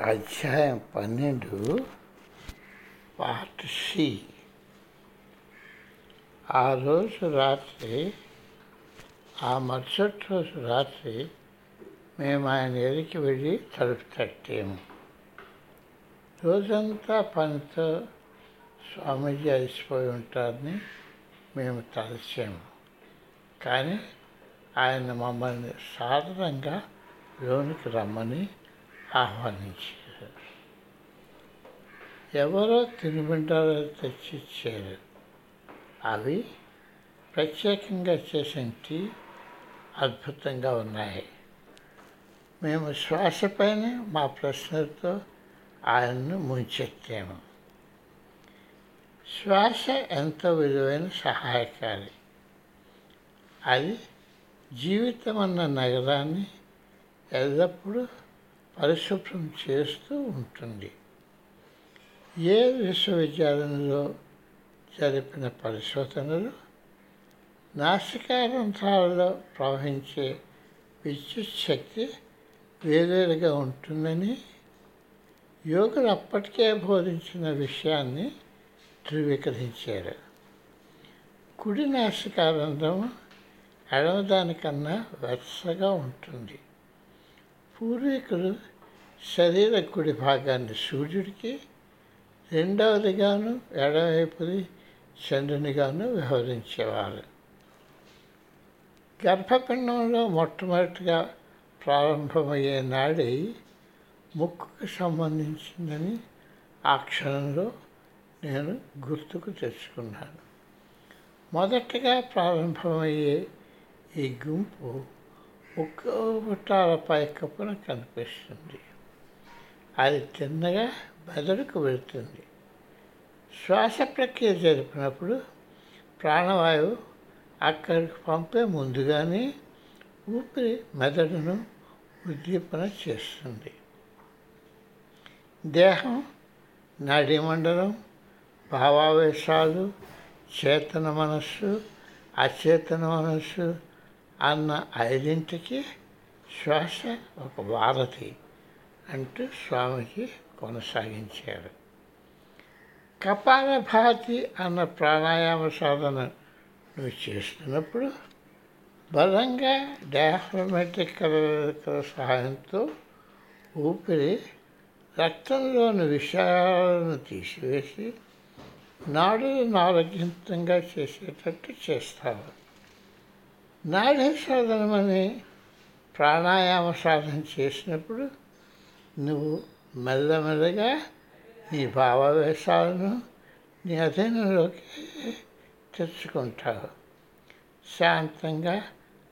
అధ్యాయం పన్నెండు part C. ఆ రోజు రాత్రి ఆ మరుసటి రోజు రాత్రి మేము ఆయన ఎదికి వెళ్ళి తలుపు తట్టాము. రోజంతా పనితో స్వామీజీ అలసిపోయి ఉంటారని మేము తలచాము. కానీ ఆయన మమ్మల్ని సాధారణంగా లోనికి రమ్మని ఆహ్వానించారు. ఎవరో తినుబండాలు తెచ్చిచ్చారు. అవి ప్రత్యేకంగా చేసిన టీ అద్భుతంగా ఉన్నాయి. మేము శ్వాసపైన మా ప్రశ్నలతో ఆయన్ను ముంచెత్తాము. శ్వాస ఎంతో విలువైన సహాయకారి. అది జీవితం అన్న నగరాన్ని ఎల్లప్పుడూ పరిశుభ్రం చేస్తూ ఉంటుంది. ఏ విశ్వవిద్యాలయంలో జరిపిన పరిశోధనలు నాసికారంధ్రాలలో ప్రవహించే విద్యుత్ శక్తి వేరేగా ఉంటుందని యోగులు అప్పటికే బోధించిన విషయాన్ని ధృవీకరించారు. కుడి నాసికారంధ్రం ఎడమదానికన్నా వెచ్చగా ఉంటుంది. పూర్వీకులు శరీర కుడి భాగాన్ని సూర్యుడికి రెండవదిగాను ఎడవైపుది చంద్రునిగాను వ్యవహరించేవారు. గర్భపిండంలో మొట్టమొదటిగా ప్రారంభమయ్యే నాడి ముక్కుకు సంబంధించిందని ఆ క్షణంలో నేను గుర్తుకు తెచ్చుకున్నాను. మొదటగా ప్రారంభమయ్యే ఈ గుంపు ముక్కు పుట్టాల పైకప్పున కనిపిస్తుంది. అది తిన్నగా మెదడుకు వెళుతుంది. శ్వాస ప్రక్రియ జరిపినప్పుడు ప్రాణవాయువు అక్కడికి పంపే ముందుగానే ఊపిరి మెదడును ఉద్దీపన చేస్తుంది. దేహం నడిమండలం భావావేశాలు చేతన మనస్సు అచేతన మనస్సు అన్న ఐదింటికి శ్వాస ఒక భారతి అంటూ స్వామికి కొనసాగించారు. కపాలభాతి అన్న ప్రాణాయామ సాధన నువ్వు చేస్తున్నప్పుడు బలంగా డయాఫ్రమెటిక్ కదలికల సహాయంతో ఊపిరి రక్తంలోని విషయాలను తీసివేసి నాడులను ఆరోగ్యంతంగా చేసేటట్టు చేస్తావు. నాడీ సాధనమని ప్రాణాయామ సాధన చేసినప్పుడు నువ్వు మెల్లమెల్లగా నీ భావావేశాలను నీ అధీనంలోకి తెచ్చుకుంటావు. శాంతంగా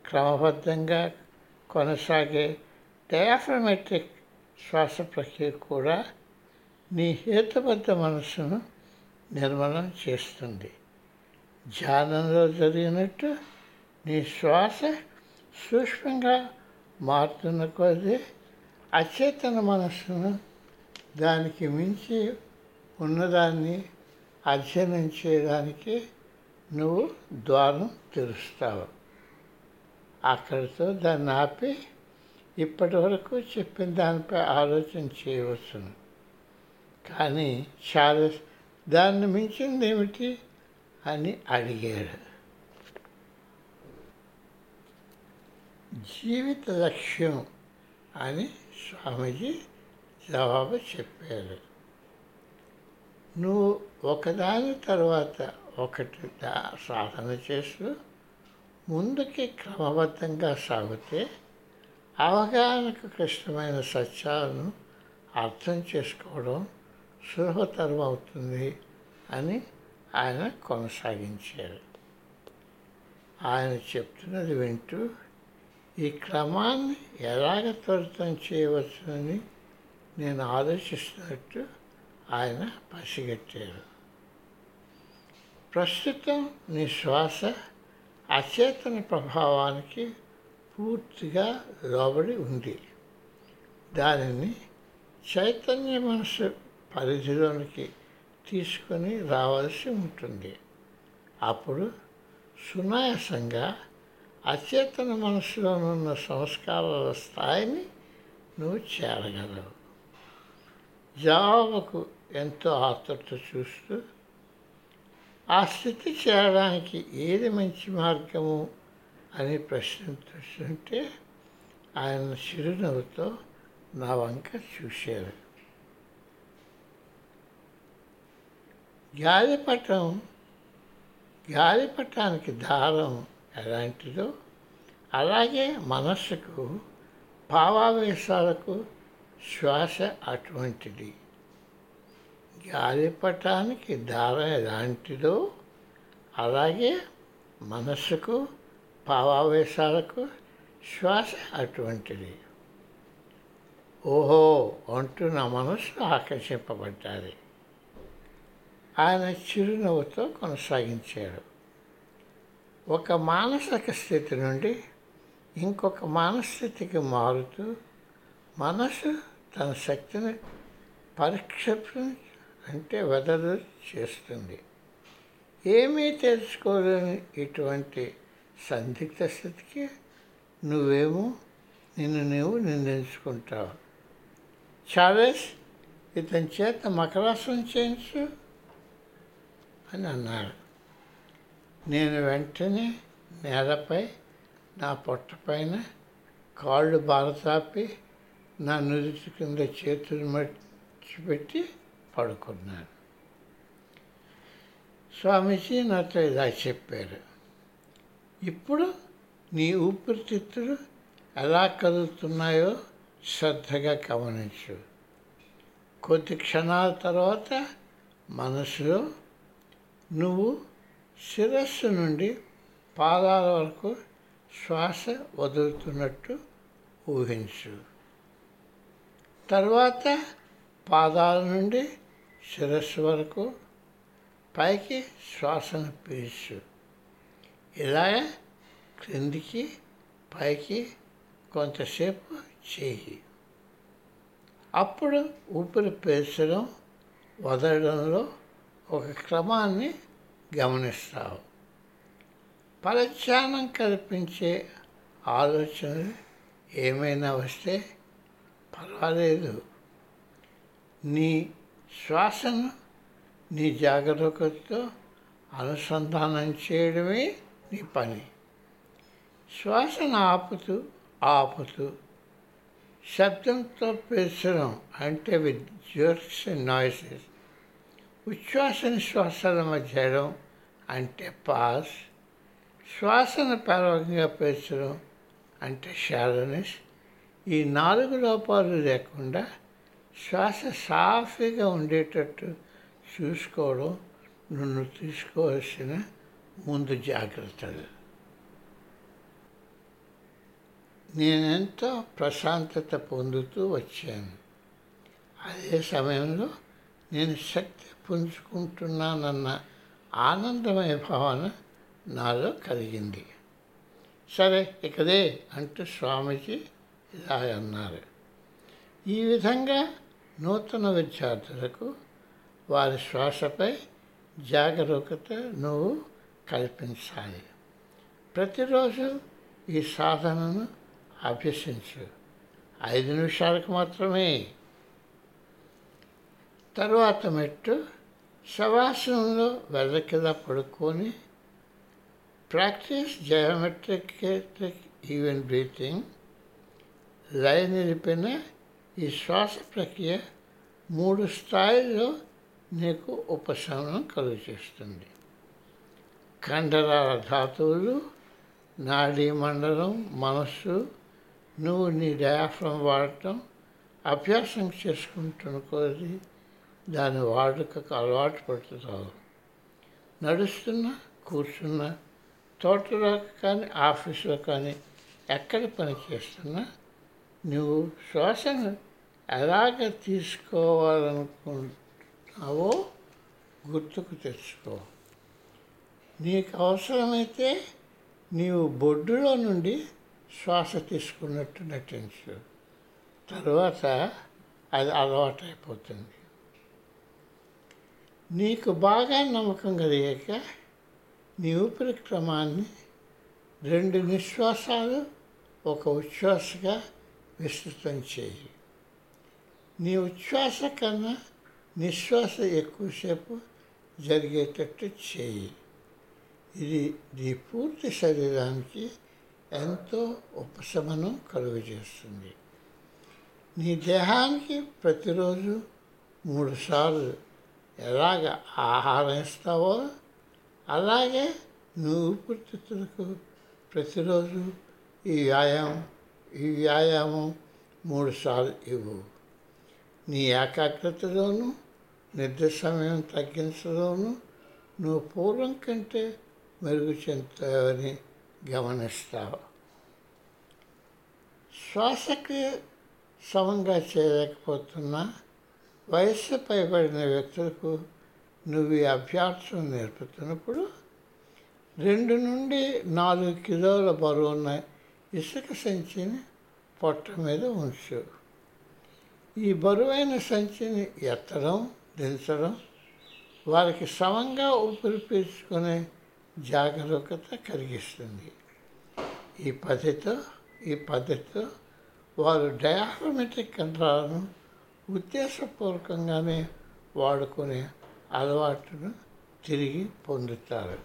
క్రమబద్ధంగా కొనసాగే డయాఫ్రమెట్రిక్ శ్వాస ప్రక్రియ కూడా నీ హేతుబద్ధ మనస్సును నిర్మలం చేస్తుంది. ధ్యానంలో జరిగినట్టు నీ శ్వాస సూక్ష్మంగా మారుతున్న కొద్దీ అచేతన మనస్సును దానికి మించి ఉన్నదాన్ని అధ్యయనం చేయడానికి నువ్వు ద్వారం తెరుస్తావు. అక్కడితో దాన్ని ఆపి ఇప్పటి వరకు చెప్పిన దానిపై ఆలోచన చేయవచ్చును. కానీ చాలా దాన్ని మించింది ఏమిటి అని అడిగాడు. జీవిత లక్ష్యం అని స్వామీజీ జవాబు చెప్పారు. నువ్వు ఒకదాని తర్వాత ఒకటి సాధన చేస్తూ ముందుకి క్రమబద్ధంగా సాగితే అవగాహనకు కష్టమైన సత్యాలను అర్థం చేసుకోవడం సులభతరం అవుతుంది అని ఆయన కొనసాగించారు. ఆయన చెప్తున్నది వింటూ ఈ క్రమాన్ని ఎలాగ త్వరితం చేయవచ్చునని నేను ఆలోచిస్తున్నట్టు ఆయన పసిగట్టారు. ప్రస్తుతం నీ శ్వాస అచేతన ప్రభావానికి పూర్తిగా లోబడి ఉంది. దానిని చైతన్య మనసు పరిధిలోనికి తీసుకొని రావాల్సి ఉంటుంది. అప్పుడు సునాయాసంగా అచేతన మనసులోనున్న సంస్కారాల స్థాయిని నువ్వు చేరగలవు. జవాబుకు ఎంతో ఆతృత చూస్తూ ఆ స్థితి చేరడానికి ఏది మంచి మార్గము? అని ప్రశ్నిస్తుంటే ఆయన చిరునవ్వుతో నా వంక చూశారు గాలిపటం గాలిపటానికి దారం ఎలాంటిదో అలాగే మనస్సుకు భావావేశాలకు శ్వాస అటువంటిది. గాలిపటానికి దారం ఎలాంటిదో అలాగే మనస్సుకు భావావేశాలకు శ్వాస అటువంటిది. ఓహో! అంటూ నా మనస్సు ఆకర్షింపబడ్డాది. ఆయన చిరునవ్వుతో కొనసాగించాడు. ఒక మానసిక స్థితి నుండి ఇంకొక మానస్థితికి మారుతూ మనసు తన శక్తిని పరిక్షిప్తం అంటే వెదలు చేస్తుంది. ఏమీ తెలుసుకోలేని ఇటువంటి సందిగ్ధ స్థితికి నువ్వేమో నిన్ను నువ్వు నిందించుకుంటావు. చార్లెస్ ఇతని చేత మకరాసం చేయించు అని అన్నాడు. నేను వెంటనే నేలపై నా పొట్టపైన కాళ్ళు బారతాపి నా నుదుటి కింద చేతులు మర్చిపెట్టి పడుకున్నాను. స్వామీజీ నాతో ఇలా చెప్పారు. ఇప్పుడు నీ ఊపిరితిత్తులు ఎలా కదులుతున్నాయో శ్రద్ధగా గమనించు. కొద్ది క్షణాల తర్వాత మనసులో నువ్వు శిరస్సు నుండి పాదాల వరకు శ్వాస వదులుతున్నట్టు ఊహించు. తర్వాత పాదాల నుండి శిరస్సు వరకు పైకి శ్వాసను పీల్చు ఇలా క్రిందికి పైకి కొంతసేపు చేయి. అప్పుడు ఊపిరి పీల్చడం వదలడంలో ఒక క్రమాన్ని గమనిస్తావు. పరధ్యానం కల్పించే ఆలోచనలు ఏమైనా వస్తే పర్వాలేదు. నీ శ్వాసను నీ జాగరూకతతో అనుసంధానం చేయడమే నీ పని. శ్వాసను ఆపుతూ ఆపుతూ శబ్దంతో పేర్చడం అంటే విత్ జర్క్స్ అండ్ నాయిసెస్ ఉచ్ఛ్వాస నిశ్వాసాల మధ్యడం అంటే పాస్ శ్వాసను ప్రారంభంగా పేర్చడం అంటే షాలోనెస్ ఈ నాలుగు లోపాలు లేకుండా శ్వాస సాఫీగా ఉండేటట్టు చూసుకోవడం నన్ను తీసుకోవాల్సిన ముందు జాగ్రత్తలు. నేనెంతో ప్రశాంతత పొందుతూ వచ్చాను. అదే సమయంలో నేను శక్తి పుంజుకుంటున్నానన్న ఆనందమైన భావన నాలో కలిగింది. సరే ఇకదే అంటూ స్వామీజీ ఇలా అన్నారు. ఈ విధంగా నూతన విద్యార్థులకు వారి శ్వాసపై జాగరూకత నువ్వు కల్పించాలి. ప్రతిరోజు ఈ సాధనను అభ్యసించు. ఐదు నిమిషాలకు మాత్రమే. తరువాత మెట్టు శవాసనంలో వెల్లకిలా పడుకొని ప్రాక్టీస్ జయోమెట్రిక్ ఈవెన్ బ్రీతింగ్ లయ నిలిపిన ఈ శ్వాస ప్రక్రియ మూడు స్థాయిల్లో నీకు ఉపశమనం కలుగు చేస్తుంది కండరాల ధాతువులు నాడీ మండలం మనస్సు నువ్వు నీ డయాఫ్రమ్ వాడటం అభ్యాసం చేసుకుంటున్న కొద్ది దాని వాడుకకు అలవాటు పడుతున్నావు నడుస్తున్నా కూర్చున్నా తోటలో కానీ ఆఫీసులో కానీ ఎక్కడ పని చేస్తున్నా నువ్వు శ్వాసను ఎలాగ తీసుకోవాలనుకుంటున్నావో గుర్తుకు తెచ్చుకో. నీకు అవసరమైతే నీవు బొడ్డులో నుండి శ్వాస తీసుకున్నట్టు నటించు. తర్వాత అది అలవాటైపోతుంది. నీకు బాగా నమ్మకం కలిగాక నీ ఊపిరి క్రమాన్ని రెండు నిశ్వాసాలు ఒక ఉచ్ఛ్వాసగా విస్తృతం చేయి. నీ ఉచ్ఛ్వాస కన్నా నిశ్వాస ఎక్కువసేపు జరిగేటట్టు చేయి. ఇది నీ పూర్తి శరీరానికి ఎంతో ఉపశమనం కలుగజేస్తుంది. నీ దేహానికి ప్రతిరోజు మూడుసార్లు ఎలాగ ఆహారం ఇస్తావో అలాగే నువ్వు పుట్టుతులకు ప్రతిరోజు ఈ వ్యాయామం ఈ వ్యాయామం మూడుసార్లు ఇవ్వు. నీ ఏకాగ్రతలోను నిద్ర సమయం తగ్గించలోను నువ్వు పూర్వం కంటే మెరుగు చెందుతావని గమనిస్తావు. శ్వాసక్రియ సమంగా చేయలేకపోతున్నా వయస్సు పైబడిన వ్యక్తులకు నువ్వు ఈ అభ్యాసం నేర్పుతున్నప్పుడు రెండు నుండి నాలుగు కిలోల బరువున్న ఇసుక సంచిని పొట్ట మీద ఉంచు. ఈ బరువైన సంచిని ఎత్తడం దించడం వారికి సమంగా ఊపిరి పీల్చుకునే జాగరూకత కలిగిస్తుంది. ఈ పద్ధతితో ఈ పద్ధతితో వారు డయాఫ్రమెటిక్ కంట్రాలను ఉద్దేశపూర్వకంగానే వాడుకునే అలవాటును తిరిగి పొందుతారు.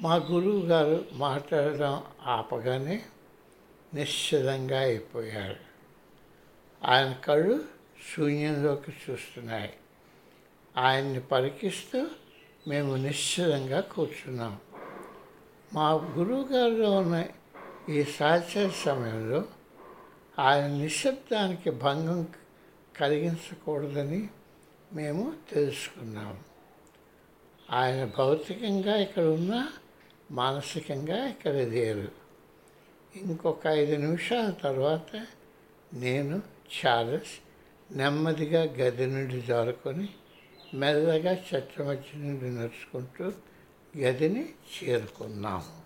మా గురువు గారు మాట్లాడడం ఆపగానే నిశ్చితంగా అయిపోయారు. ఆయన కళ్ళు శూన్యంలోకి చూస్తున్నాయి. ఆయన్ని పరికిస్తూ మేము నిశ్చితంగా కూర్చున్నాం. మా గురువుగారిలో ఉన్న ఈ సాధ్య సమయంలో ఆయన నిశ్శబ్దానికి భంగం కలిగించకూడదని మేము తెలుసుకున్నాము ఆయన భౌతికంగా ఇక్కడ ఉన్నా మానసికంగా ఇక్కడ లేరు. ఇంకొక ఐదు నిమిషాల తర్వాత నేను చార్లెస్ నెమ్మదిగా గది నుండి జారుకొని మెల్లగా చెట్ల మధ్య నుండి నడుచుకుంటూ గదిని చేరుకున్నాము